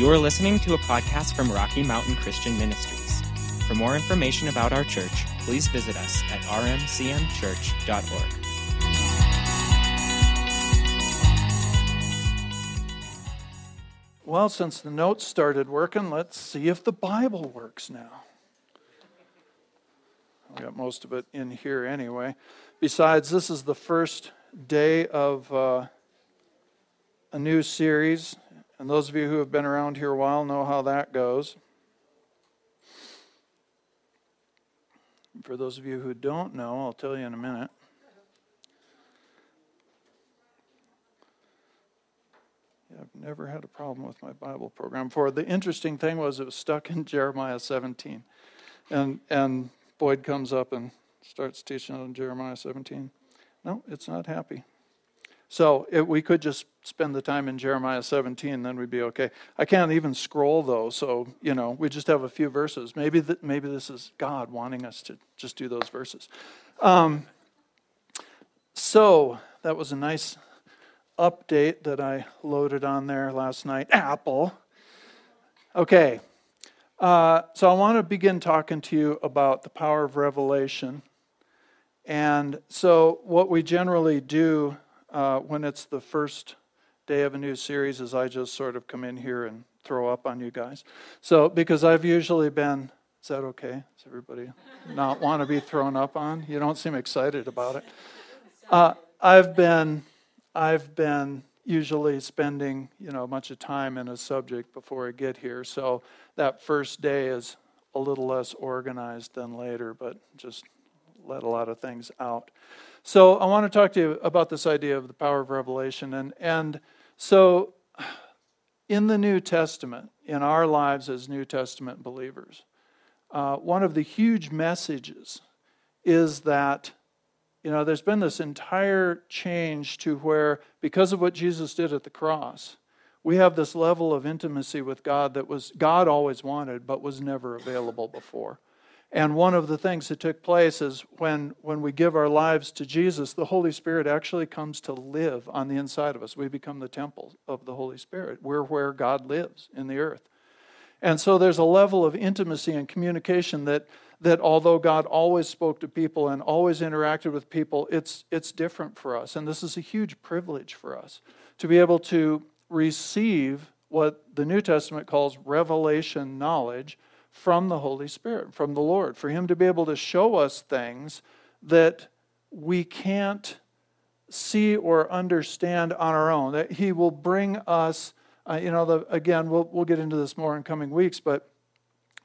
You are listening to a podcast from Rocky Mountain Christian Ministries. For more information about our church, please visit us at rmcmchurch.org. Well, since the notes started working, let's see if the Bible works now. I got most of it in here anyway. Besides, this is the first day of uh, a new series, and those of you who have been around here a while know how that goes. For those of you who don't know, I'll tell you in a minute. I've never had a problem with my Bible program before. The interesting thing was it was stuck in Jeremiah 17. And, and Boyd comes up and starts teaching on Jeremiah 17. No, it's not happy. So we could just spend the time in Jeremiah 17, then we'd be okay. I can't even scroll though, so you know we just have a few verses. Maybe maybe this is God wanting us to just do those verses. Um, so that was a nice update that I loaded on there last night. Apple. Okay. Uh, so I want to begin talking to you about the power of revelation. And so, what we generally do uh, when it's the first day of a new series is I just sort of come in here and throw up on you guys. So, because I've usually been, is that okay? Does everybody not want to be thrown up on? You don't seem excited about it. Uh, I've been I've been usually spending, you know, much of time in a subject before I get here. So that first day is a little less organized than later, but just let a lot of things out. So I want to talk to you about this idea of the power of revelation. And, and so in the New Testament, in our lives as New Testament believers, uh, one of the huge messages is that you know, there's been this entire change to where, because of what Jesus did at the cross, we have this level of intimacy with God that was God always wanted, but was never available before. And one of the things that took place is when, when we give our lives to Jesus, the Holy Spirit actually comes to live on the inside of us. We become the temple of the Holy Spirit. We're where God lives in the earth. And so there's a level of intimacy and communication that that although God always spoke to people and always interacted with people, it's, it's different for us. And this is a huge privilege for us to be able to receive what the New Testament calls revelation knowledge from the Holy Spirit, from the Lord, for Him to be able to show us things that we can't see or understand on our own, that He will bring us. Uh, you know, the, again, we'll, we'll get into this more in coming weeks, but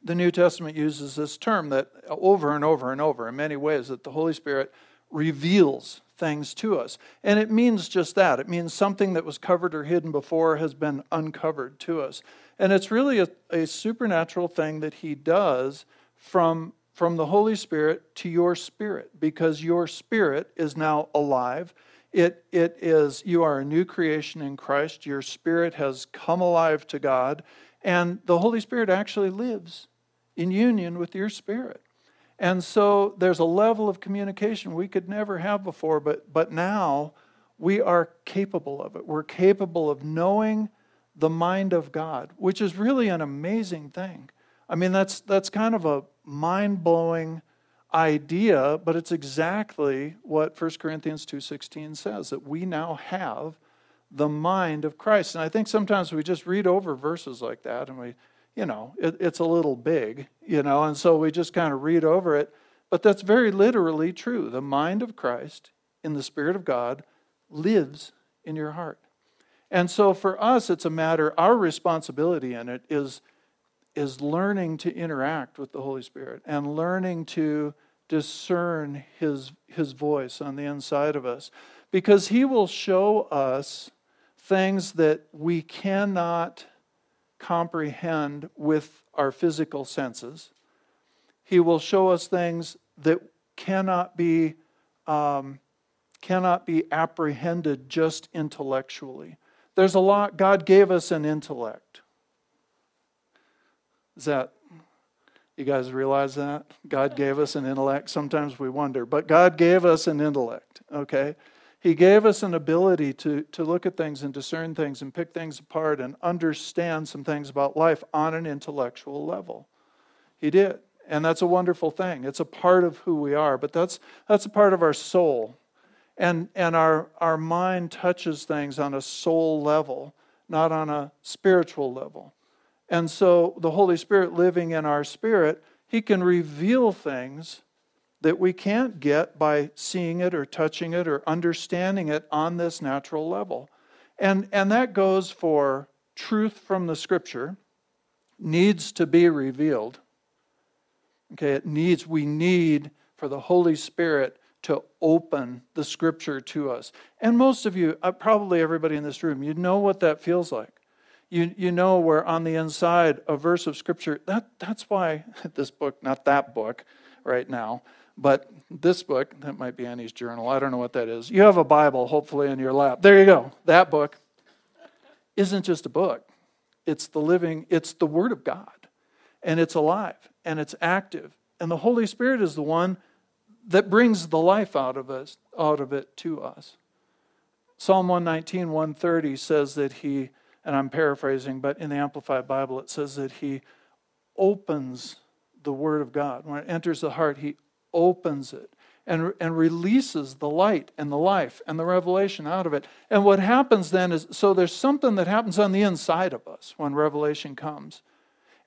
the New Testament uses this term that over and over and over in many ways that the Holy Spirit reveals things to us. And it means just that. It means something that was covered or hidden before has been uncovered to us. And it's really a, a supernatural thing that He does from, from the Holy Spirit to your spirit because your spirit is now alive. It, it is, you are a new creation in Christ. Your spirit has come alive to God. And the Holy Spirit actually lives in union with your spirit. And so there's a level of communication we could never have before, but, but now we are capable of it. We're capable of knowing the mind of God, which is really an amazing thing. I mean, that's, that's kind of a mind blowing idea, but it's exactly what 1 Corinthians 2.16 says, that we now have the mind of Christ. And I think sometimes we just read over verses like that and we you know, it, it's a little big, you know, and so we just kind of read over it. But that's very literally true. The mind of Christ in the Spirit of God lives in your heart. And so for us, it's a matter, our responsibility in it is, is learning to interact with the Holy Spirit and learning to discern his, his voice on the inside of us. Because he will show us things that we cannot comprehend with our physical senses. He will show us things that cannot be, um, cannot be apprehended just intellectually. There's a lot, God gave us an intellect. Is that, you guys realize that? God gave us an intellect. Sometimes we wonder, but God gave us an intellect, okay? He gave us an ability to, to look at things and discern things and pick things apart and understand some things about life on an intellectual level. He did. And that's a wonderful thing. It's a part of who we are, but that's, that's a part of our soul. And, and our, our mind touches things on a soul level, not on a spiritual level. And so the Holy Spirit living in our spirit, He can reveal things that we can't get by seeing it or touching it or understanding it on this natural level. And, and that goes for truth from the scripture needs to be revealed. Okay, it needs, we need for the Holy Spirit to open the scripture to us. And most of you, uh, probably everybody in this room, you know what that feels like. You, you know where on the inside a verse of scripture, that, that's why this book, not that book right now, but this book, that might be Annie's journal, I don't know what that is. You have a Bible, hopefully, in your lap. There you go. That book isn't just a book, it's the living, it's the Word of God. And it's alive and it's active. And the Holy Spirit is the one that brings the life out of us, out of it to us. Psalm 119, 130 says that he, and I'm paraphrasing, but in the Amplified Bible it says that he opens the Word of God. When it enters the heart, he opens it and, and releases the light and the life and the revelation out of it. And what happens then is so there's something that happens on the inside of us when revelation comes.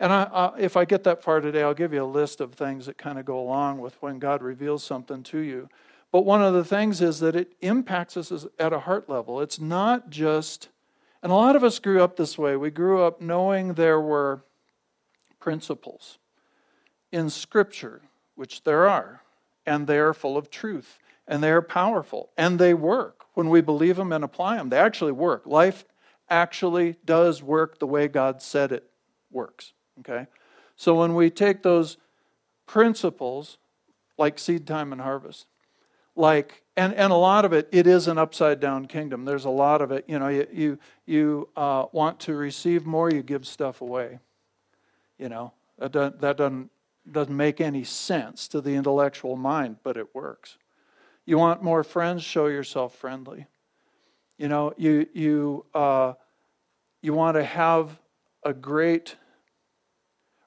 And I, I, if I get that far today, I'll give you a list of things that kind of go along with when God reveals something to you. But one of the things is that it impacts us at a heart level. It's not just, and a lot of us grew up this way. We grew up knowing there were principles in Scripture which there are, and they are full of truth, and they are powerful, and they work when we believe them and apply them. They actually work. Life actually does work the way God said it works. Okay? So when we take those principles, like seed time and harvest, like and, and a lot of it it is an upside down kingdom there's a lot of it you know you you, you uh, want to receive more you give stuff away you know that doesn't, that doesn't doesn't make any sense to the intellectual mind, but it works. You want more friends? Show yourself friendly. You know, you you uh, you want to have a great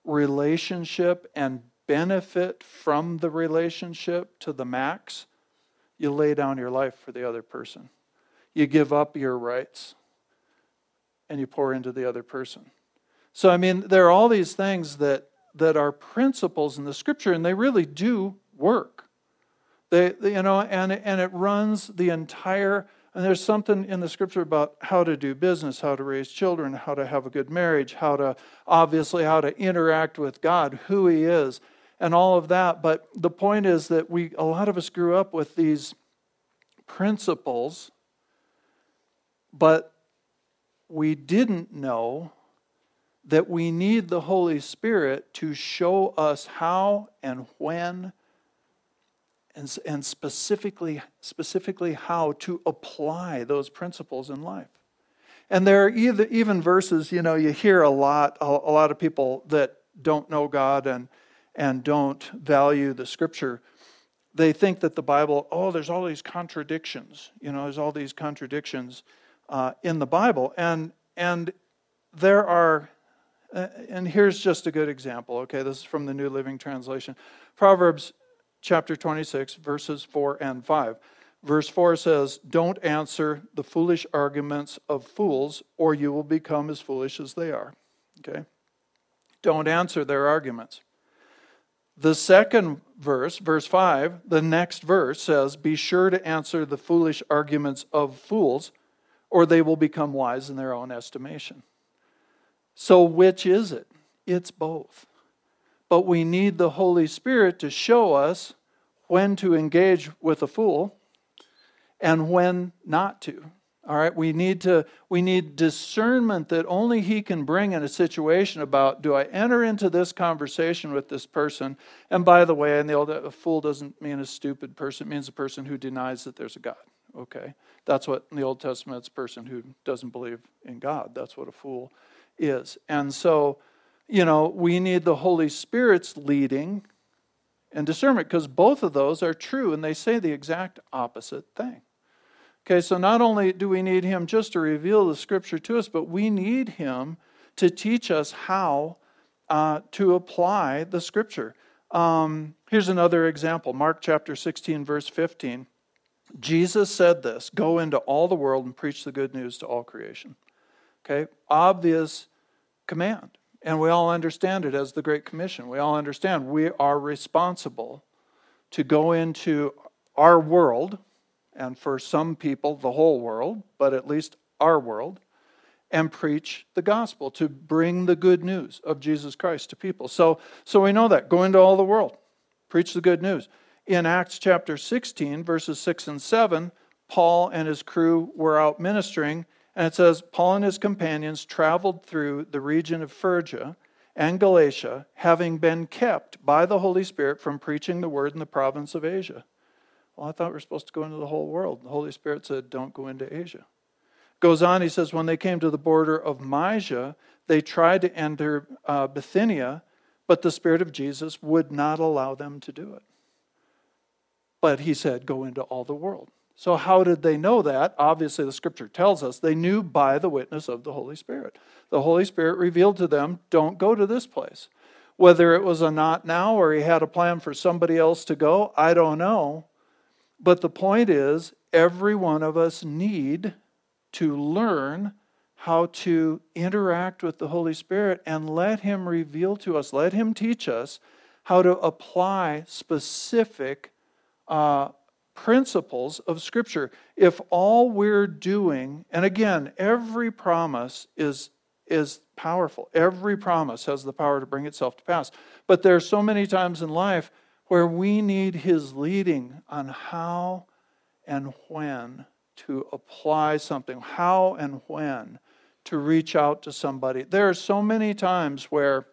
relationship and benefit from the relationship to the max. You lay down your life for the other person. You give up your rights and you pour into the other person. So, I mean, there are all these things that that are principles in the scripture, and they really do work. They, you know, and, and it runs the entire, and there's something in the scripture about how to do business, how to raise children, how to have a good marriage, how to, obviously, how to interact with God, who He is, and all of that. But the point is that we, a lot of us grew up with these principles, but we didn't know that we need the Holy Spirit to show us how and when and, and specifically, specifically how to apply those principles in life. And there are either, even verses, you know, you hear a lot, a, a lot of people that don't know God and, and don't value the scripture. They think that the Bible, oh, there's all these contradictions. You know, there's all these contradictions uh, in the Bible. And, and there are uh, and here's just a good example, okay? This is from the New Living Translation. Proverbs chapter 26, verses 4 and 5. Verse 4 says, Don't answer the foolish arguments of fools, or you will become as foolish as they are. Okay? Don't answer their arguments. The second verse, verse 5, the next verse says, Be sure to answer the foolish arguments of fools, or they will become wise in their own estimation. So, which is it? It's both. But we need the Holy Spirit to show us when to engage with a fool and when not to. All right, we need to we need discernment that only he can bring in a situation about do I enter into this conversation with this person? And by the way, in the old a fool doesn't mean a stupid person, it means a person who denies that there's a God. Okay. That's what in the Old Testament it's a person who doesn't believe in God. That's what a fool is. And so, you know, we need the Holy Spirit's leading and discernment because both of those are true and they say the exact opposite thing. Okay, so not only do we need him just to reveal the scripture to us, but we need him to teach us how uh, to apply the scripture. Um, here's another example Mark chapter 16, verse 15. Jesus said this Go into all the world and preach the good news to all creation. Okay, obvious command. And we all understand it as the Great Commission. We all understand we are responsible to go into our world, and for some people, the whole world, but at least our world, and preach the gospel, to bring the good news of Jesus Christ to people. So, so we know that. Go into all the world, preach the good news. In Acts chapter 16, verses 6 and 7, Paul and his crew were out ministering, and it says, Paul and his companions traveled through the region of Phrygia and Galatia, having been kept by the Holy Spirit from preaching the word in the province of Asia. Well, I thought we were supposed to go into the whole world. The Holy Spirit said, Don't go into Asia. Goes on, he says, When they came to the border of Mysia, they tried to enter uh, Bithynia, but the Spirit of Jesus would not allow them to do it. But he said, Go into all the world. So, how did they know that? Obviously, the scripture tells us they knew by the witness of the Holy Spirit. The Holy Spirit revealed to them, Don't go to this place. Whether it was a not now or he had a plan for somebody else to go, I don't know. But the point is, every one of us need to learn how to interact with the Holy Spirit and let Him reveal to us, let Him teach us how to apply specific uh, principles of Scripture. If all we're doing, and again, every promise is, is powerful, every promise has the power to bring itself to pass. But there are so many times in life where we need His leading on how and when to apply something, how and when to reach out to somebody. There are so many times where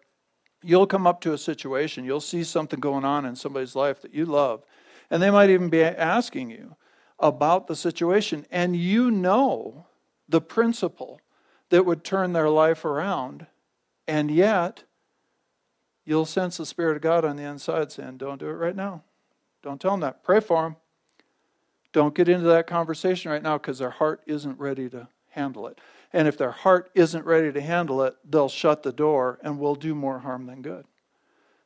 you'll come up to a situation, you'll see something going on in somebody's life that you love, and they might even be asking you about the situation, and you know the principle that would turn their life around, and yet you'll sense the Spirit of God on the inside saying, Don't do it right now. Don't tell them that. Pray for them. Don't get into that conversation right now because their heart isn't ready to handle it. And if their heart isn't ready to handle it, they'll shut the door and will do more harm than good.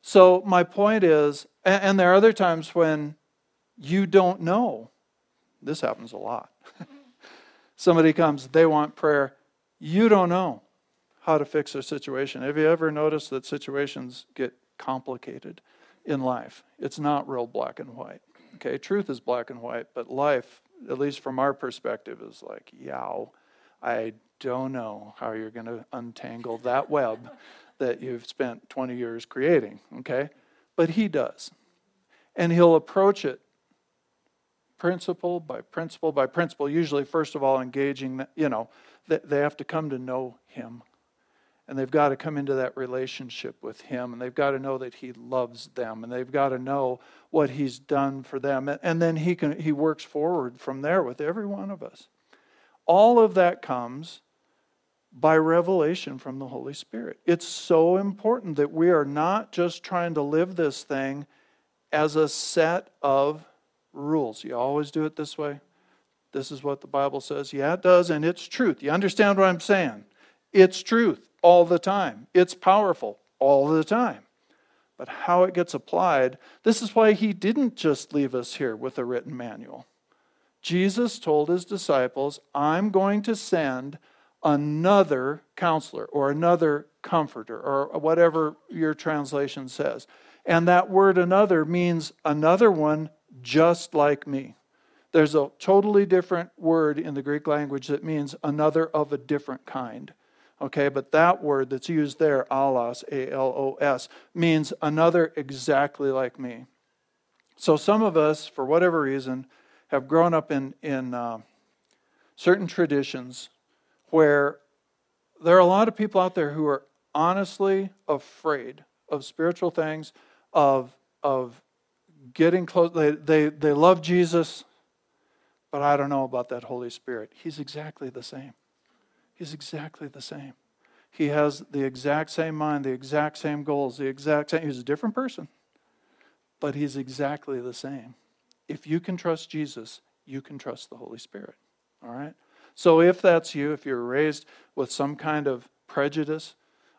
So, my point is, and there are other times when you don't know. This happens a lot. Somebody comes, they want prayer. You don't know how to fix their situation. Have you ever noticed that situations get complicated in life? It's not real black and white. Okay, truth is black and white, but life, at least from our perspective, is like, yow, I don't know how you're going to untangle that web that you've spent 20 years creating. Okay, but he does. And he'll approach it principle by principle by principle, usually, first of all, engaging, you know, they have to come to know him. And they've got to come into that relationship with him and they've got to know that he loves them and they've got to know what he's done for them. And then he can he works forward from there with every one of us. All of that comes by revelation from the holy spirit. It's so important that we are not just trying to live this thing as a set of rules you always do it this way this is what the bible says yeah it does and it's truth you understand what i'm saying it's truth all the time. It's powerful all the time. But how it gets applied, this is why he didn't just leave us here with a written manual. Jesus told his disciples, I'm going to send another counselor or another comforter or whatever your translation says. And that word another means another one just like me. There's a totally different word in the Greek language that means another of a different kind. Okay, but that word that's used there, alos, A L O S, means another exactly like me. So some of us, for whatever reason, have grown up in, in uh, certain traditions where there are a lot of people out there who are honestly afraid of spiritual things, of, of getting close. They, they, they love Jesus, but I don't know about that Holy Spirit. He's exactly the same. He's exactly the same. He has the exact same mind, the exact same goals, the exact same. He's a different person, but he's exactly the same. If you can trust Jesus, you can trust the Holy Spirit. All right? So if that's you, if you're raised with some kind of prejudice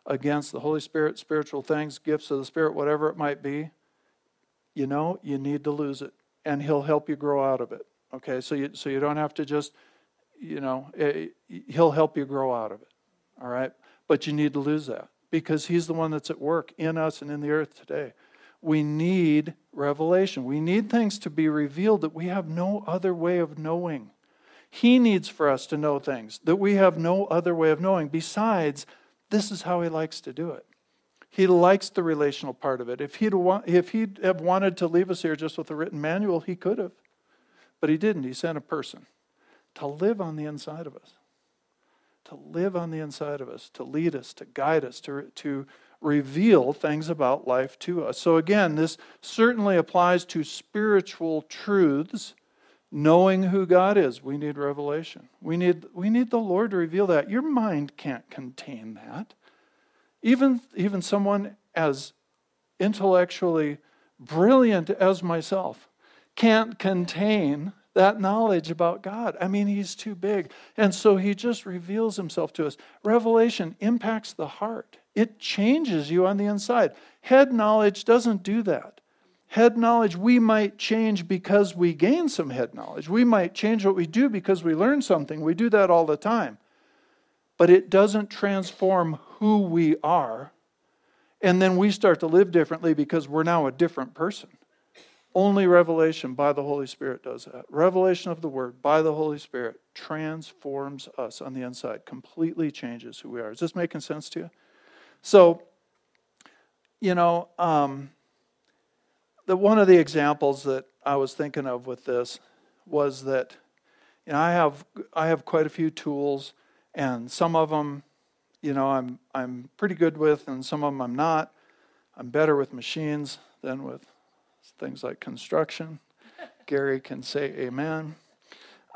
against the Holy Spirit, spiritual things, gifts of the Spirit, whatever it might be, you know, you need to lose it. And He'll help you grow out of it. Okay? So you, so you don't have to just, you know, eh, He'll help you grow out of it. All right? But you need to lose that because He's the one that's at work in us and in the earth today. We need revelation. We need things to be revealed that we have no other way of knowing. He needs for us to know things that we have no other way of knowing. Besides, this is how He likes to do it. He likes the relational part of it. If he'd, wa- if he'd have wanted to leave us here just with a written manual, he could have. But he didn't. He sent a person to live on the inside of us to live on the inside of us, to lead us, to guide us, to, to reveal things about life to us. So, again, this certainly applies to spiritual truths. Knowing who God is, we need revelation. We need, we need the Lord to reveal that. Your mind can't contain that. Even, even someone as intellectually brilliant as myself can't contain that knowledge about God. I mean, He's too big. And so He just reveals Himself to us. Revelation impacts the heart, it changes you on the inside. Head knowledge doesn't do that. Head knowledge, we might change because we gain some head knowledge. We might change what we do because we learn something. We do that all the time. But it doesn't transform who we are. And then we start to live differently because we're now a different person. Only revelation by the Holy Spirit does that. Revelation of the Word by the Holy Spirit transforms us on the inside, completely changes who we are. Is this making sense to you? So, you know, um, the, one of the examples that I was thinking of with this was that you know, I have I have quite a few tools, and some of them, you know, I'm I'm pretty good with, and some of them I'm not. I'm better with machines than with things like construction. Gary can say amen.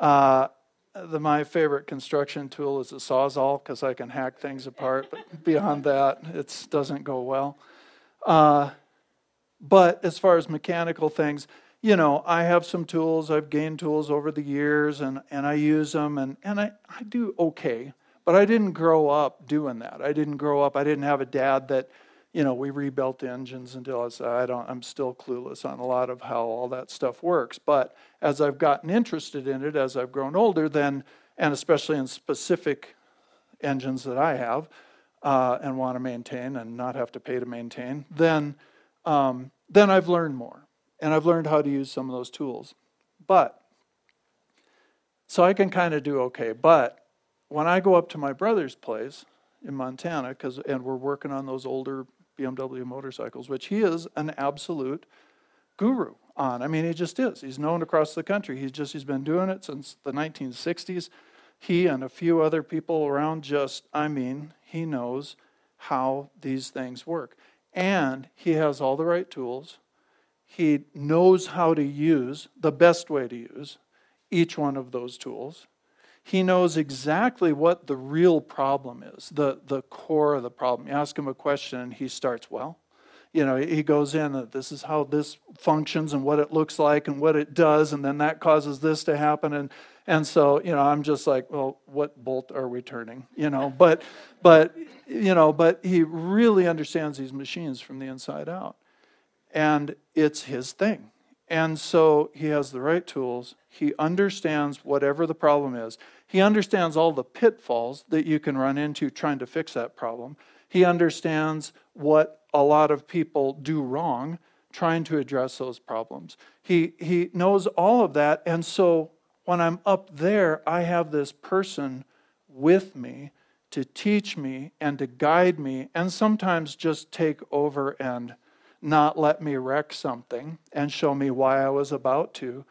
Uh, the, my favorite construction tool is a sawzall because I can hack things apart, but beyond that, it doesn't go well. Uh, but as far as mechanical things, you know, I have some tools. I've gained tools over the years, and, and I use them, and, and I, I do okay. But I didn't grow up doing that. I didn't grow up, I didn't have a dad that you know, we rebuilt engines until I said, I don't, I'm still clueless on a lot of how all that stuff works. But as I've gotten interested in it, as I've grown older, then, and especially in specific engines that I have uh, and want to maintain and not have to pay to maintain, then, um, then I've learned more. And I've learned how to use some of those tools. But, so I can kind of do okay. But when I go up to my brother's place in Montana, because and we're working on those older BMW motorcycles, which he is an absolute guru on. I mean, he just is. He's known across the country. He's just he's been doing it since the 1960s. He and a few other people around just, I mean, he knows how these things work. And he has all the right tools. He knows how to use the best way to use each one of those tools. He knows exactly what the real problem is, the, the core of the problem. You ask him a question and he starts, well, you know, he goes in that this is how this functions and what it looks like and what it does, and then that causes this to happen. And and so, you know, I'm just like, well, what bolt are we turning? You know, but but you know, but he really understands these machines from the inside out. And it's his thing. And so he has the right tools. He understands whatever the problem is. He understands all the pitfalls that you can run into trying to fix that problem. He understands what a lot of people do wrong trying to address those problems. He, he knows all of that. And so when I'm up there, I have this person with me to teach me and to guide me, and sometimes just take over and not let me wreck something and show me why I was about to.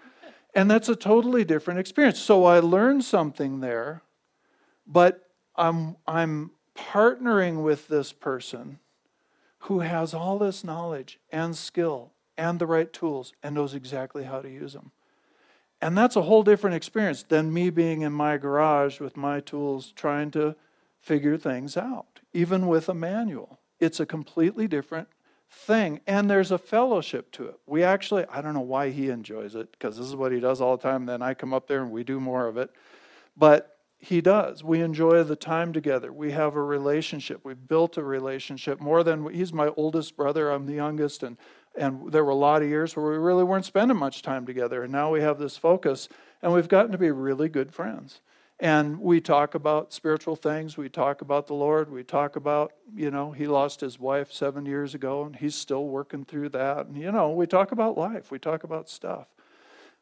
And that's a totally different experience. So I learned something there, but I'm, I'm partnering with this person who has all this knowledge and skill and the right tools and knows exactly how to use them. And that's a whole different experience than me being in my garage with my tools trying to figure things out, even with a manual. It's a completely different thing. And there's a fellowship to it. We actually, I don't know why he enjoys it, because this is what he does all the time. Then I come up there and we do more of it. But he does. We enjoy the time together. We have a relationship. We've built a relationship more than he's my oldest brother. I'm the youngest, and and there were a lot of years where we really weren't spending much time together. And now we have this focus, and we've gotten to be really good friends. And we talk about spiritual things. We talk about the Lord. We talk about, you know, he lost his wife seven years ago, and he's still working through that. And, you know, we talk about life. We talk about stuff.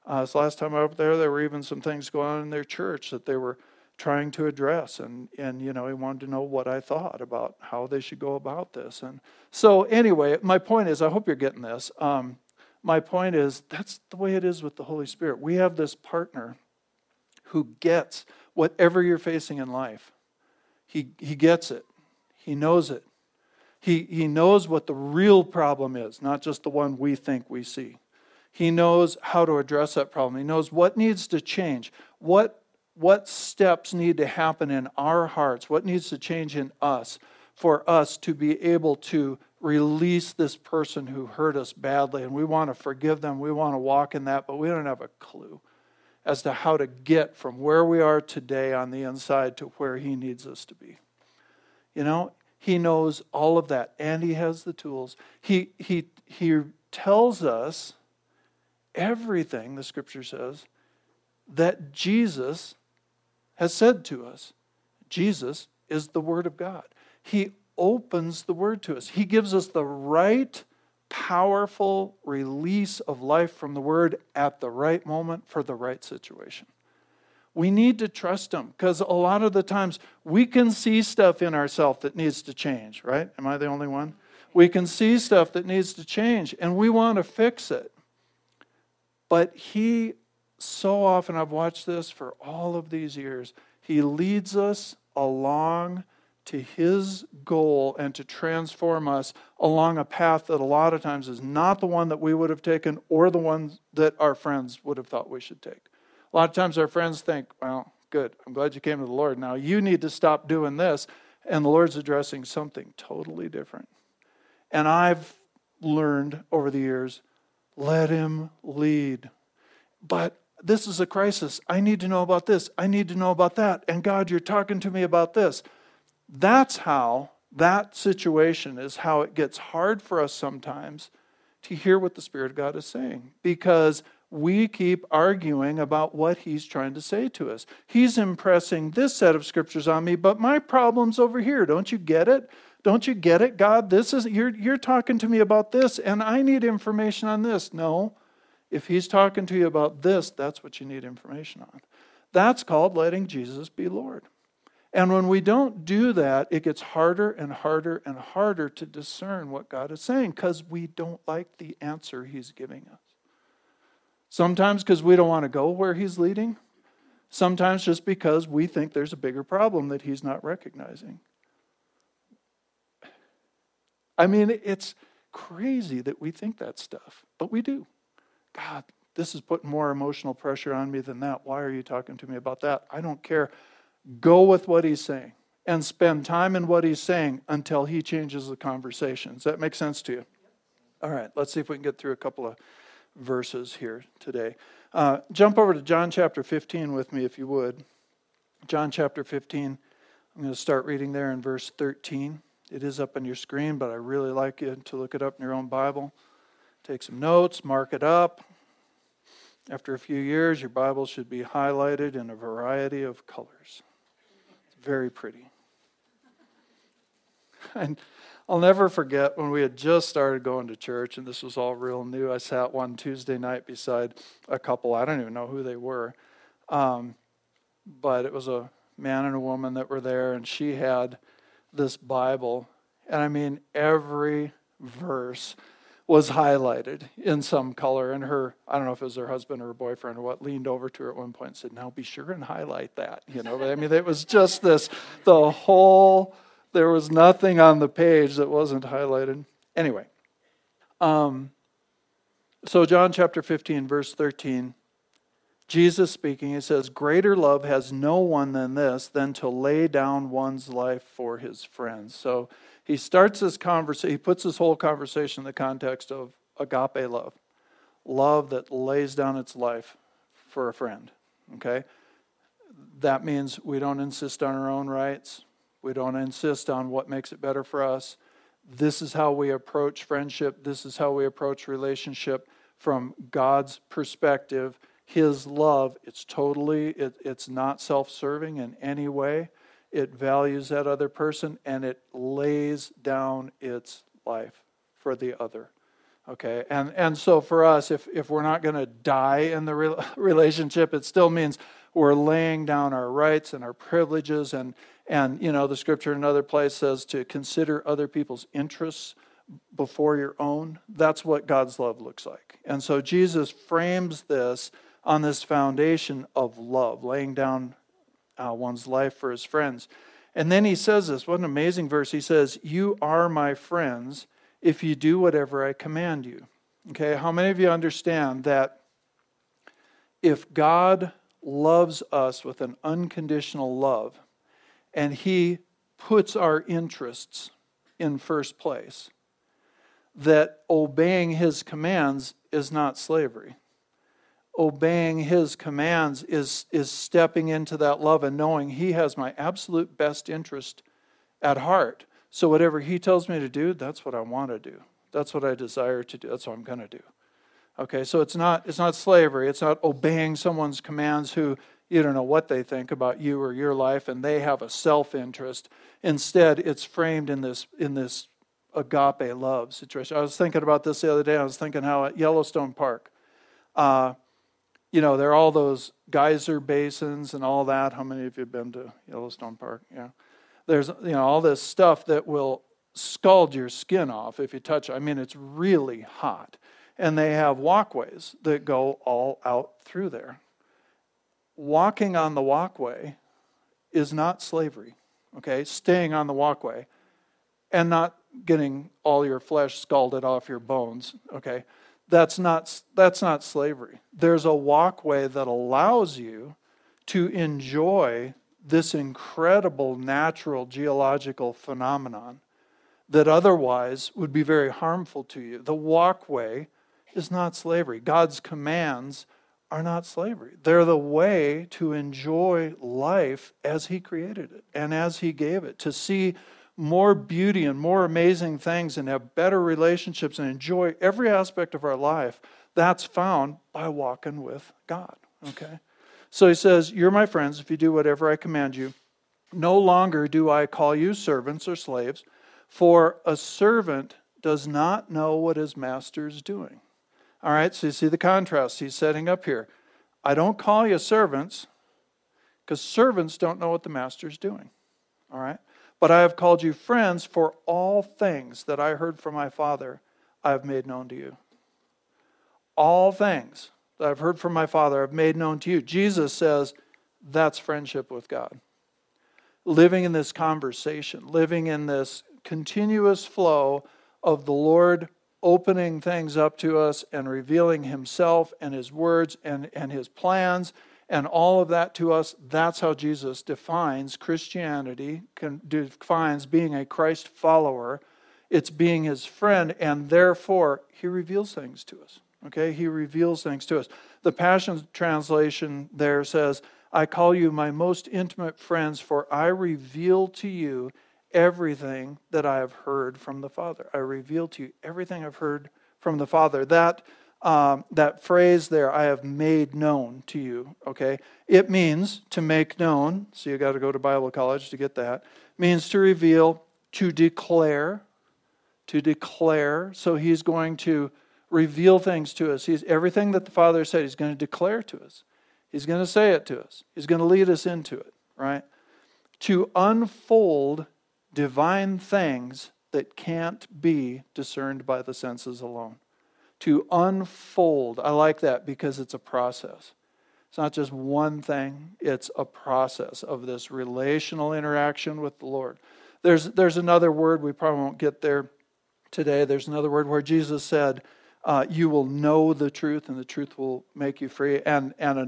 Uh, this last time I was up there, there were even some things going on in their church that they were trying to address and and you know he wanted to know what i thought about how they should go about this and so anyway my point is i hope you're getting this um, my point is that's the way it is with the holy spirit we have this partner who gets whatever you're facing in life he he gets it. He knows it. He he knows what the real problem is not just the one we think we see. He knows how to address that problem. He knows what needs to change. What what steps need to happen in our hearts, what needs to change in us for us to be able to release this person who hurt us badly. And we want to forgive them, we want to walk in that, but we don't have a clue as to how to get from where we are today on the inside to where He needs us to be. You know, He knows all of that, and He has the tools. He, he, he tells us everything, the scripture says, that Jesus has said to us. Jesus is the Word of God. He opens the Word to us, He gives us the right, powerful release of life from the Word at the right moment for the right situation. We need to trust Him because a lot of the times we can see stuff in ourselves that needs to change, right? Am I the only one? We can see stuff that needs to change and we want to fix it. But He so often I've watched this for all of these years. He leads us along to his goal and to transform us along a path that a lot of times is not the one that we would have taken or the one that our friends would have thought we should take. A lot of times our friends think, well, good, I'm glad you came to the Lord. Now you need to stop doing this. And the Lord's addressing something totally different. And I've learned over the years let him lead. But this is a crisis. I need to know about this. I need to know about that. And God, you're talking to me about this. That's how that situation is how it gets hard for us sometimes to hear what the Spirit of God is saying because we keep arguing about what He's trying to say to us. He's impressing this set of scriptures on me, but my problem's over here. Don't you get it? Don't you get it, God? This is you're you're talking to me about this, and I need information on this. No. If he's talking to you about this, that's what you need information on. That's called letting Jesus be Lord. And when we don't do that, it gets harder and harder and harder to discern what God is saying because we don't like the answer he's giving us. Sometimes because we don't want to go where he's leading, sometimes just because we think there's a bigger problem that he's not recognizing. I mean, it's crazy that we think that stuff, but we do. God, this is putting more emotional pressure on me than that. Why are you talking to me about that? I don't care. Go with what he's saying and spend time in what he's saying until he changes the conversation. Does that make sense to you? All right, let's see if we can get through a couple of verses here today. Uh, jump over to John chapter 15 with me, if you would. John chapter 15. I'm going to start reading there in verse 13. It is up on your screen, but I really like you to look it up in your own Bible. Take some notes, mark it up. After a few years, your Bible should be highlighted in a variety of colors. Very pretty. And I'll never forget when we had just started going to church, and this was all real new. I sat one Tuesday night beside a couple, I don't even know who they were, um, but it was a man and a woman that were there, and she had this Bible. And I mean, every verse was highlighted in some color. And her, I don't know if it was her husband or her boyfriend or what, leaned over to her at one point and said, Now be sure and highlight that. You know, I mean, it was just this, the whole, there was nothing on the page that wasn't highlighted. Anyway, um, so John chapter 15, verse 13. Jesus speaking, he says, Greater love has no one than this, than to lay down one's life for his friends. So he starts this conversation, he puts this whole conversation in the context of agape love, love that lays down its life for a friend. Okay? that means we don't insist on our own rights. We don't insist on what makes it better for us. This is how we approach friendship. This is how we approach relationship from God's perspective. His love, it's totally, it, it's not self serving in any way. It values that other person and it lays down its life for the other. Okay, and, and so for us, if, if we're not going to die in the re- relationship, it still means we're laying down our rights and our privileges. And, and, you know, the scripture in another place says to consider other people's interests before your own. That's what God's love looks like. And so Jesus frames this on this foundation of love, laying down uh, one's life for his friends. And then he says this what an amazing verse. He says, You are my friends if you do whatever I command you. Okay, how many of you understand that if God loves us with an unconditional love and He puts our interests in first place, that obeying His commands is not slavery? Obeying His commands is, is stepping into that love and knowing He has my absolute best interest at heart. So whatever he tells me to do, that's what I want to do. That's what I desire to do. That's what I'm going to do. Okay, so it's not it's not slavery. It's not obeying someone's commands who you don't know what they think about you or your life and they have a self-interest. Instead, it's framed in this in this agape love situation. I was thinking about this the other day. I was thinking how at Yellowstone Park, uh, you know, there are all those geyser basins and all that. How many of you have been to Yellowstone Park? Yeah there's you know all this stuff that will scald your skin off if you touch it. I mean, it's really hot. And they have walkways that go all out through there. Walking on the walkway is not slavery, okay? Staying on the walkway and not getting all your flesh scalded off your bones, okay? That's not, that's not slavery. There's a walkway that allows you to enjoy this incredible natural geological phenomenon that otherwise would be very harmful to you. The walkway is not slavery. God's commands are not slavery. They're the way to enjoy life as He created it and as He gave it, to see more beauty and more amazing things and have better relationships and enjoy every aspect of our life. That's found by walking with God. Okay? So he says, You're my friends if you do whatever I command you. No longer do I call you servants or slaves, for a servant does not know what his master is doing. All right, so you see the contrast he's setting up here. I don't call you servants because servants don't know what the master is doing. All right? But I have called you friends, for all things that I heard from my Father I have made known to you. All things that I've heard from my Father, I've made known to you. Jesus says that's friendship with God. Living in this conversation, living in this continuous flow of the Lord opening things up to us and revealing Himself and His words and, and His plans and all of that to us. That's how Jesus defines Christianity, defines being a Christ follower. It's being His friend, and therefore He reveals things to us. Okay, he reveals things to us. The Passion Translation there says, I call you my most intimate friends, for I reveal to you everything that I have heard from the Father. I reveal to you everything I've heard from the Father. That um, that phrase there, I have made known to you. Okay, it means to make known. So you got to go to Bible college to get that. Means to reveal, to declare, to declare. So he's going to reveal things to us. He's everything that the Father said, He's going to declare to us. He's going to say it to us. He's going to lead us into it, right? To unfold divine things that can't be discerned by the senses alone. To unfold. I like that because it's a process. It's not just one thing, it's a process of this relational interaction with the Lord. There's, there's another word, we probably won't get there today. There's another word where Jesus said, uh, you will know the truth, and the truth will make you free, and, and a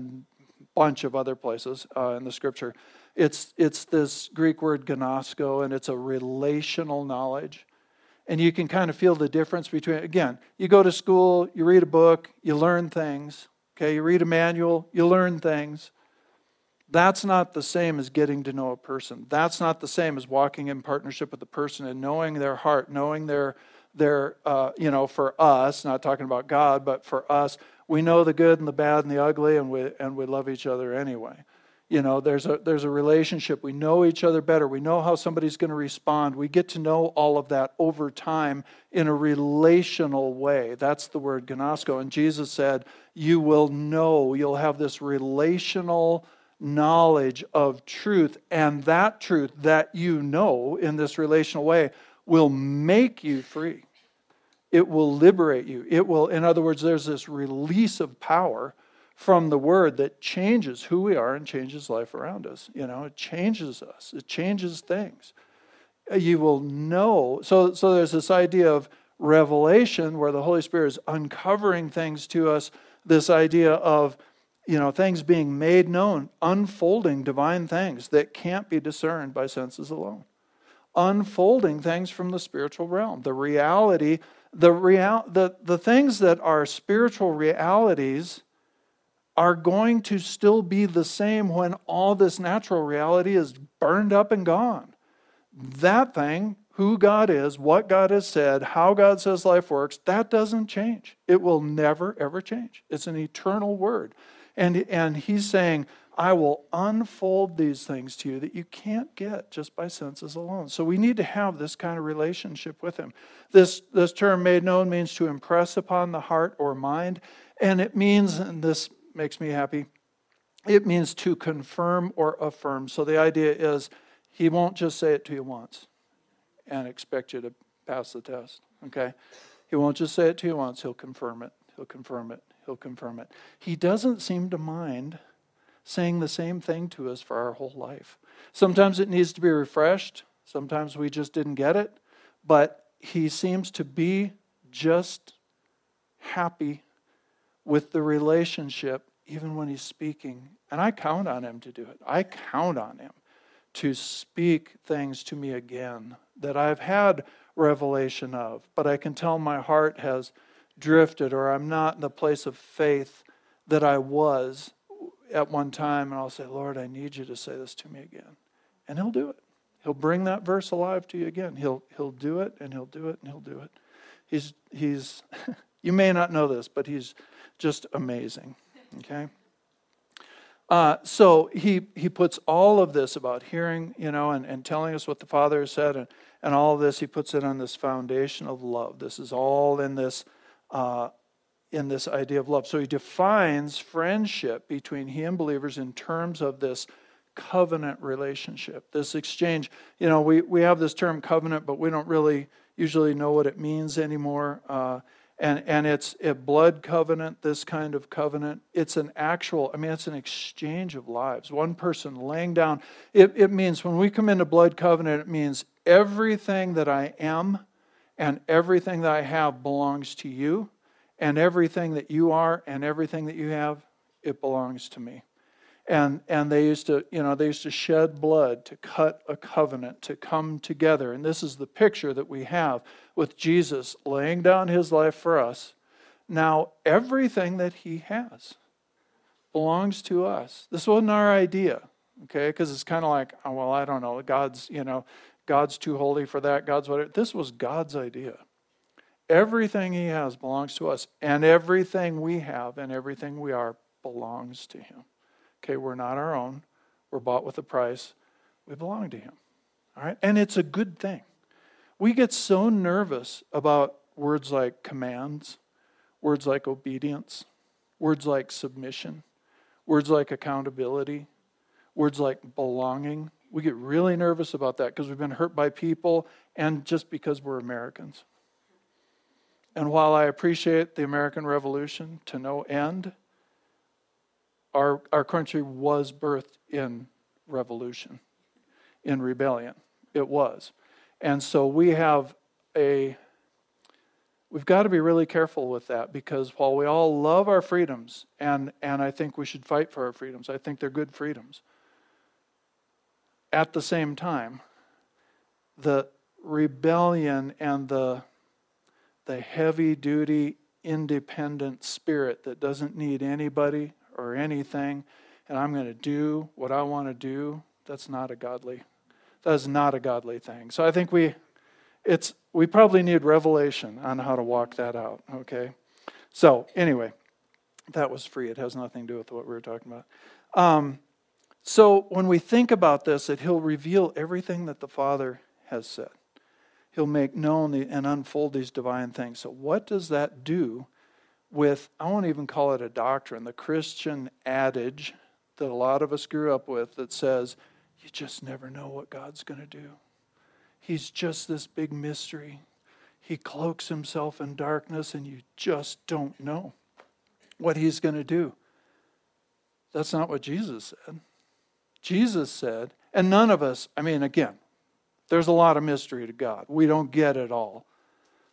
bunch of other places uh, in the scripture. It's, it's this Greek word gnosko, and it's a relational knowledge. And you can kind of feel the difference between, again, you go to school, you read a book, you learn things. Okay, you read a manual, you learn things. That's not the same as getting to know a person. That's not the same as walking in partnership with a person and knowing their heart, knowing their, their uh, you know, for us, not talking about God, but for us, we know the good and the bad and the ugly, and we, and we love each other anyway. You know, there's a, there's a relationship. We know each other better. We know how somebody's going to respond. We get to know all of that over time in a relational way. That's the word gnosko. And Jesus said, You will know, you'll have this relational knowledge of truth. And that truth that you know in this relational way will make you free. It will liberate you. It will, in other words, there's this release of power from the word that changes who we are and changes life around us. You know, it changes us, it changes things. You will know. So, so there's this idea of revelation where the Holy Spirit is uncovering things to us, this idea of you know things being made known unfolding divine things that can't be discerned by senses alone unfolding things from the spiritual realm the reality the real the, the things that are spiritual realities are going to still be the same when all this natural reality is burned up and gone. That thing, who God is, what God has said, how God says life works, that doesn't change. It will never, ever change. It's an eternal word. And, and he's saying, I will unfold these things to you that you can't get just by senses alone. So we need to have this kind of relationship with him. This, this term made known means to impress upon the heart or mind. And it means, and this makes me happy. It means to confirm or affirm. So the idea is he won't just say it to you once and expect you to pass the test. Okay? He won't just say it to you once, he'll confirm it. He'll confirm it. He'll confirm it. He doesn't seem to mind saying the same thing to us for our whole life. Sometimes it needs to be refreshed, sometimes we just didn't get it, but he seems to be just happy with the relationship even when he's speaking. And I count on him to do it. I count on him to speak things to me again that I've had revelation of, but I can tell my heart has drifted or I'm not in the place of faith that I was at one time. And I'll say, Lord, I need you to say this to me again. And he'll do it. He'll bring that verse alive to you again. He'll, he'll do it and he'll do it and he'll do it. He's, he's you may not know this, but he's just amazing. Okay? Uh, so he, he puts all of this about hearing, you know, and, and telling us what the Father has said, and, and all of this, he puts it on this foundation of love. This is all in this, uh, in this idea of love. So he defines friendship between he and believers in terms of this covenant relationship, this exchange. You know, we, we have this term covenant, but we don't really usually know what it means anymore. Uh, and and it's a blood covenant this kind of covenant. It's an actual i mean it's an exchange of lives. One person laying down it, it means when we come into blood covenant it means everything that i am and everything that i have belongs to you and everything that you are and everything that you have it belongs to me and and they used to you know they used to shed blood to cut a covenant to come together. And this is the picture that we have with Jesus laying down his life for us. Now everything that he has belongs to us. This wasn't our idea okay? Because it's kind of like oh, well I don't know. God's you know God's too holy for that. God's whatever this was God's idea. Everything he has belongs to us and everything we have and everything we are belongs to him Okay, we're not our own. We're bought with a price. We belong to Him. All right? And it's a good thing. We get so nervous about words like commands, words like obedience, words like submission, words like accountability, words like belonging. We get really nervous about that because we've been hurt by people and just because we're Americans. And while I appreciate the American Revolution to no end, our, our country was birthed in revolution, in rebellion. It was. And so we have a, we've got to be really careful with that because while we all love our freedoms, and, and I think we should fight for our freedoms, I think they're good freedoms. At the same time, the rebellion and the, the heavy duty independent spirit that doesn't need anybody or anything and I'm going to do what I want to do, that's not a godly. That is not a godly thing. So I think we it's we probably need revelation on how to walk that out, okay? So, anyway, that was free. It has nothing to do with what we were talking about. Um, so, when we think about this, that He'll reveal everything that the Father has said. He'll make known and unfold these divine things. So, what does that do with, I won't even call it a doctrine, the Christian adage that a lot of us grew up with that says, you just never know what God's going to do. He's just this big mystery. He cloaks himself in darkness, and you just don't know what he's going to do. That's not what Jesus said. Jesus said, and none of us, I mean, again, there's a lot of mystery to God. We don't get it all.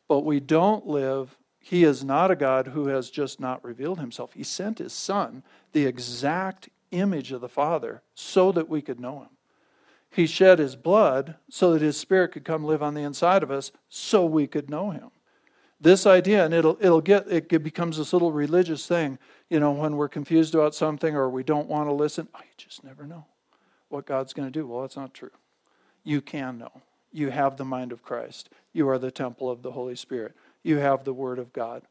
But we don't live, He is not a God who has just not revealed Himself. He sent His Son, the exact image of the Father, so that we could know Him. He shed His blood so that His Spirit could come live on the inside of us so we could know Him. This idea, and it'll, it'll get, it becomes this little religious thing, you know, when we're confused about something or we don't want to listen, oh, you just never know what God's going to do. Well, that's not true you can know. You have the mind of Christ. You are the temple of the Holy Spirit. You have the Word of God.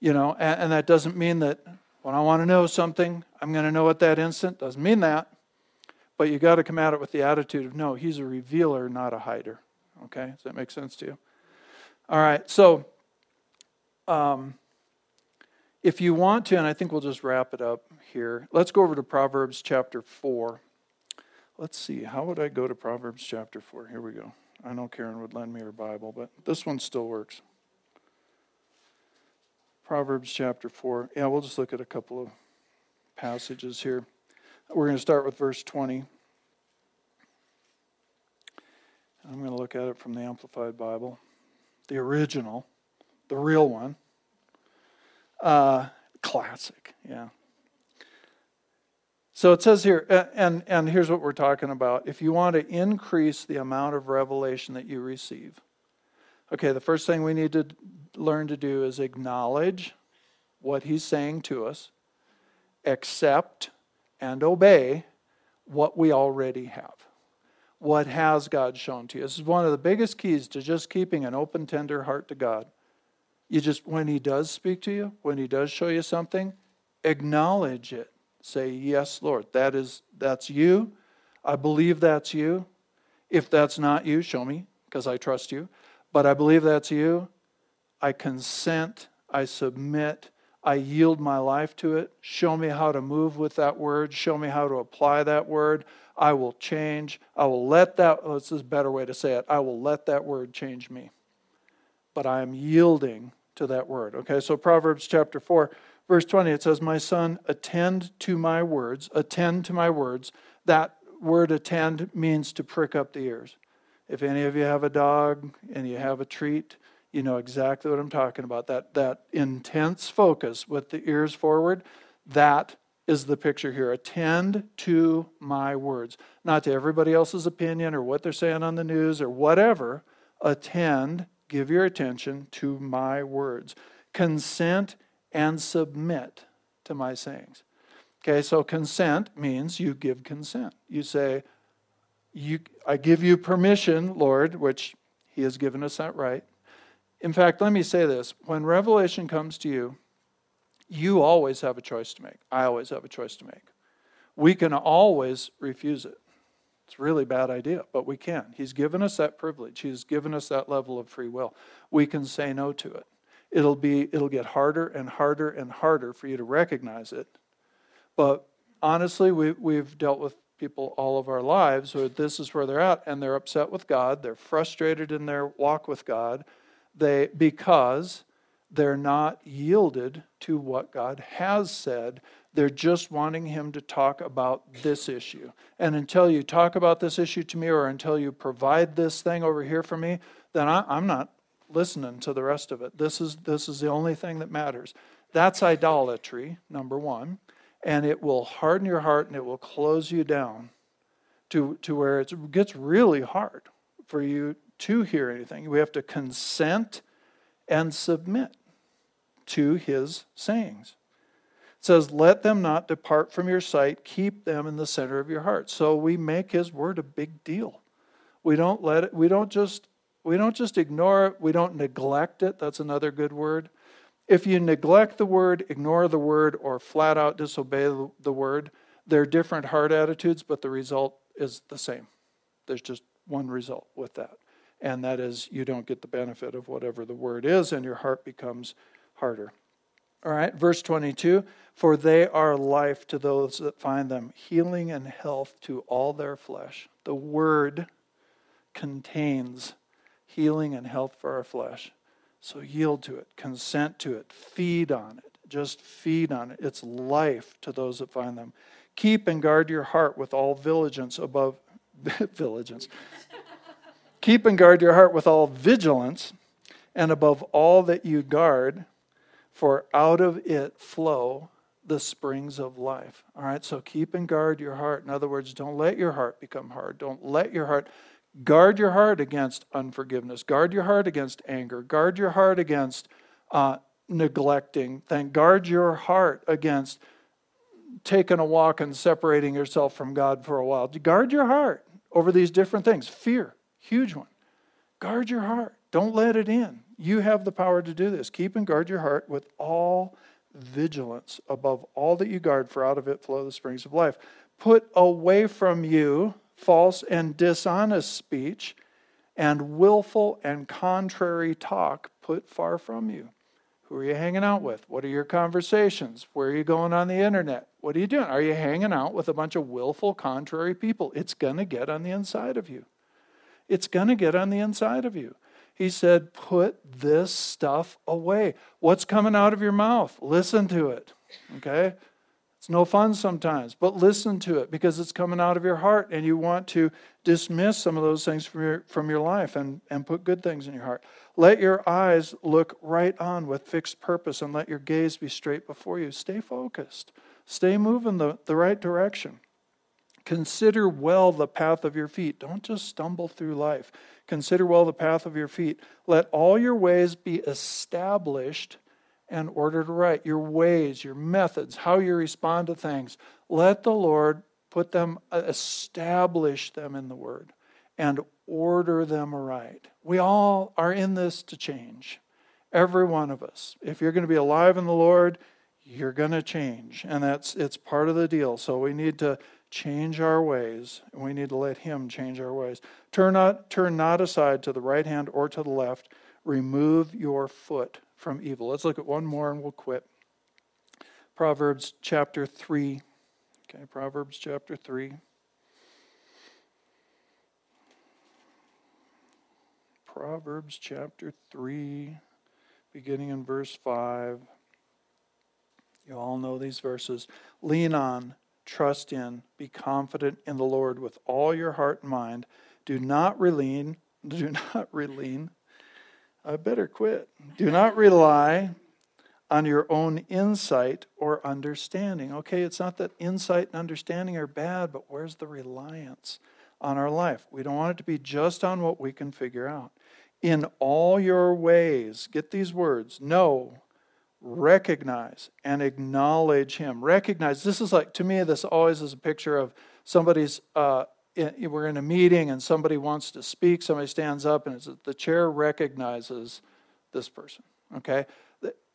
You know, and, and that doesn't mean that when I want to know something, I'm going to know at that instant. Doesn't mean that. But you got to come at it with the attitude of no, he's a revealer, not a hider. Okay? Does that make sense to you? All right. So, um, if you want to, and I think we'll just wrap it up here, let's go over to Proverbs chapter 4. Let's see, how would I go to Proverbs chapter 4? Here we go. I know Karen would lend me her Bible, but this one still works. Proverbs chapter 4. Yeah, we'll just look at a couple of passages here. We're going to start with verse 20. I'm going to look at it from the Amplified Bible, the original, the real one. Uh, classic, yeah. So it says here, and, and here's what we're talking about. If you want to increase the amount of revelation that you receive, okay, the first thing we need to learn to do is acknowledge what he's saying to us, accept and obey what we already have. What has God shown to you? This is one of the biggest keys to just keeping an open, tender heart to God. You just, when He does speak to you, when He does show you something, acknowledge it say, Yes, Lord, that is that's you. I believe that's you. If that's not you, show me, because I trust you. But I believe that's you. I consent, I submit, I yield my life to it. Show me how to move with that word. Show me how to apply that word. I will change. I will let that, oh, this is a better way to say it. I will let that word change me. But I am yielding to that word. Okay, so Proverbs chapter 4 verse 20, it says, My son, attend to my words, attend to my words. That word attend means to prick up the ears. If any of you have a dog and you have a treat, you know exactly what I'm talking about. That, that intense focus with the ears forward, that is the picture here. Attend to my words. Not to everybody else's opinion or what they're saying on the news or whatever. Attend, give your attention to my words. Consent and submit to my sayings. Okay, so consent means you give consent. You say, you, I give you permission, Lord, which He has given us that right. In fact, let me say this when revelation comes to you, you always have a choice to make. I always have a choice to make. We can always refuse it. It's a really bad idea, but we can. He's given us that privilege, He's given us that level of free will. We can say no to it it'll be it'll get harder and harder and harder for you to recognize it. But honestly, we we've dealt with people all of our lives this is where they're at and they're upset with God, they're frustrated in their walk with God, they because they're not yielded to what God has said. They're just wanting him to talk about this issue. And until you talk about this issue to me or until you provide this thing over here for me, then I, am not listening to the rest of it. This is, this is the only thing that matters. That's idolatry, number one. And it will harden your heart and it will close you down to, to where it gets really hard for you to hear anything. We have to consent and submit to his sayings. It says, Let them not depart from your sight, keep them in the center of your heart. So we make his word a big deal. We don't let it, we don't just we don't just ignore it, we don't neglect it. That's another good word. If you neglect the word, ignore the word, or flat out disobey the word, they're different heart attitudes, but the result is the same. There's just one result with that. And that is you don't get the benefit of whatever the word is, and your heart becomes harder. All right, verse 22 For they are life to those that find them, healing and health to all their flesh. The word contains healing and health for our flesh. So yield to it, consent to it, feed on it. Just feed on it. It's life to those that find them. Keep and guard your heart with all vigilance above vigilance. Keep and guard your heart with all vigilance, and above all that you guard, for out of it flow the springs of life. All right, so keep and guard your heart. In other words, don't let your heart become hard. Don't let your heart guard your heart against unforgiveness. Guard your heart against anger. Guard your heart against uh, neglecting. Then guard your heart against taking a walk and separating yourself from God for a while. Guard your heart over these different things. Fear, huge one. Guard your heart. Don't let it in. You have the power to do this. Keep and guard your heart with all vigilance above all that you guard, for out of it flow the springs of life. Put away from you false and dishonest speech, and willful and contrary talk put far from you. Who are you hanging out with? What are your conversations? Where are you going on the internet? What are you doing? Are you hanging out with a bunch of willful, contrary people? It's going to get on the inside of you. It's going to get on the inside of you. He said, Put this stuff away. What's coming out of your mouth? Listen to it. Okay? It's no fun sometimes, but listen to it because it's coming out of your heart and you want to dismiss some of those things from your, from your life and, and put good things in your heart. Let your eyes look right on with fixed purpose and let your gaze be straight before you. Stay focused, stay moving the, the right direction. Consider well the path of your feet. Don't just stumble through life. Consider well the path of your feet. Let all your ways be established and ordered right. Your ways, your methods, how you respond to things. Let the Lord put them, uh, establish them in the Word and order them aright. We all are in this to change. Every one of us. If you're going to be alive in the Lord, you're going to change. And that's it's part of the deal. So we need to change our ways. And we need to let him change our ways. Turn not turn not aside to the right hand or to the left. Remove your foot from evil. Let's look at one more and we'll quit. Proverbs chapter 3. Okay, Proverbs chapter 3. Proverbs chapter 3, beginning in verse 5. You all know these verses. Lean on, trust in, be confident in the Lord with all your heart and mind. Do not relean, do not relean I better quit. Do not rely on your own insight or understanding. Okay, it's not that insight and understanding are bad, but where's the reliance on our life? We don't want it to be just on what we can figure out. In all your ways, get these words know, recognize, and acknowledge Him. Recognize, this is like, to me, this always is a picture of somebody's uh, we're in a meeting and somebody wants to speak, somebody stands up and the chair recognizes this person. Okay?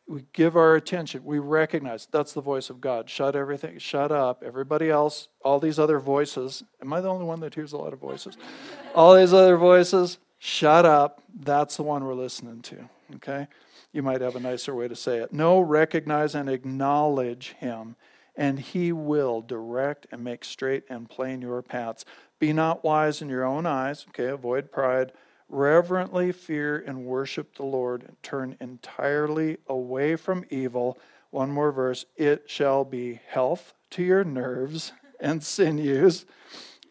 We give our attention. We recognize that's the voice of God. Shut everything, shut up. Everybody else, all these other voices. Am I the only one that hears a lot of voices? all these other voices, shut up. That's the one we're listening to. Okay? You might have a nicer way to say it. No, recognize and acknowledge him and he will direct and make straight and plain your paths. Be not wise in your own eyes, okay, avoid pride. Reverently fear and worship the Lord and turn entirely away from evil. One more verse. It shall be health to your nerves and sinews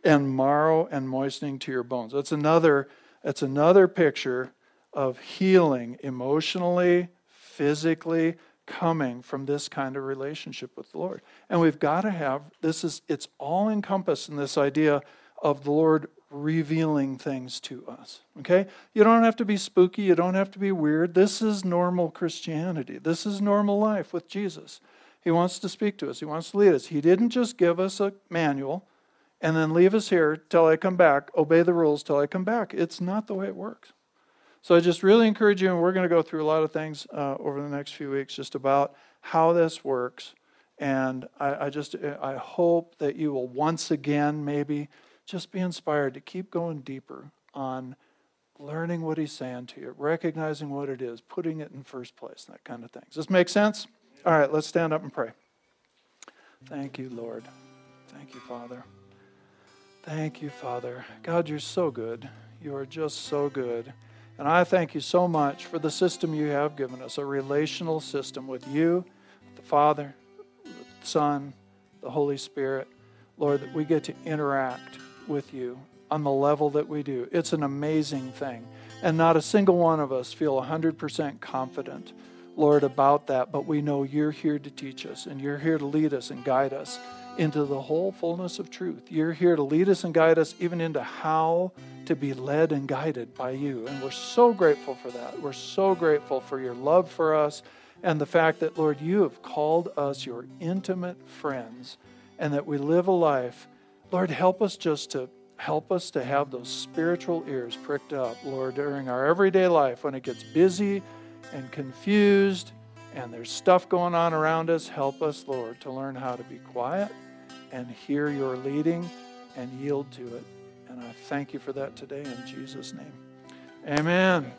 and marrow and moistening to your bones. That's another that's another picture of healing emotionally, physically, coming from this kind of relationship with the Lord. And we've got to have this is it's all encompassed in this idea of the Lord revealing things to us. Okay? You don't have to be spooky, you don't have to be weird. This is normal Christianity. This is normal life with Jesus. He wants to speak to us, He wants to lead us. He didn't just give us a manual and then leave us here till I come back, obey the rules till I come back. It's not the way it works. So I just really encourage you, and we're going to go through a lot of things uh, over the next few weeks just about how this works. And I, I just I hope that you will once again maybe just be inspired to keep going deeper on learning what he's saying to you, recognizing what it is, putting it in first place, that kind of thing. Does this make sense? All right, let's stand up and pray. Thank you, Lord. Thank you, Father. Thank you, Father. God, you're so good. You are just so good. And I thank you so much for the system you have given us a relational system with you, the Father, the Son, the Holy Spirit. Lord, that we get to interact with you on the level that we do. It's an amazing thing. And not a single one of us feel 100% confident, Lord, about that. But we know you're here to teach us and you're here to lead us and guide us into the whole fullness of truth. You're here to lead us and guide us even into how to be led and guided by you. And we're so grateful for that. We're so grateful for your love for us and the fact that, Lord, you have called us your intimate friends and that we live a life. Lord, help us just to help us to have those spiritual ears pricked up, Lord, during our everyday life when it gets busy and confused and there's stuff going on around us. Help us, Lord, to learn how to be quiet and hear your leading and yield to it. And I thank you for that today in Jesus' name. Amen.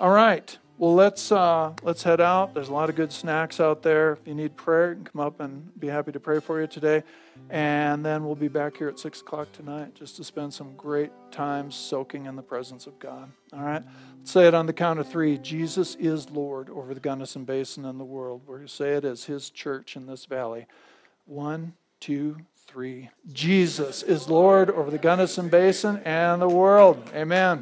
All right. Well, let's uh, let's head out. There's a lot of good snacks out there. If you need prayer, you can come up and be happy to pray for you today. And then we'll be back here at six o'clock tonight just to spend some great time soaking in the presence of God. All right. Let's say it on the count of three. Jesus is Lord over the Gunnison Basin and the world. We're going to say it as His church in this valley. One, two, three. Jesus is Lord over the Gunnison Basin and the world. Amen.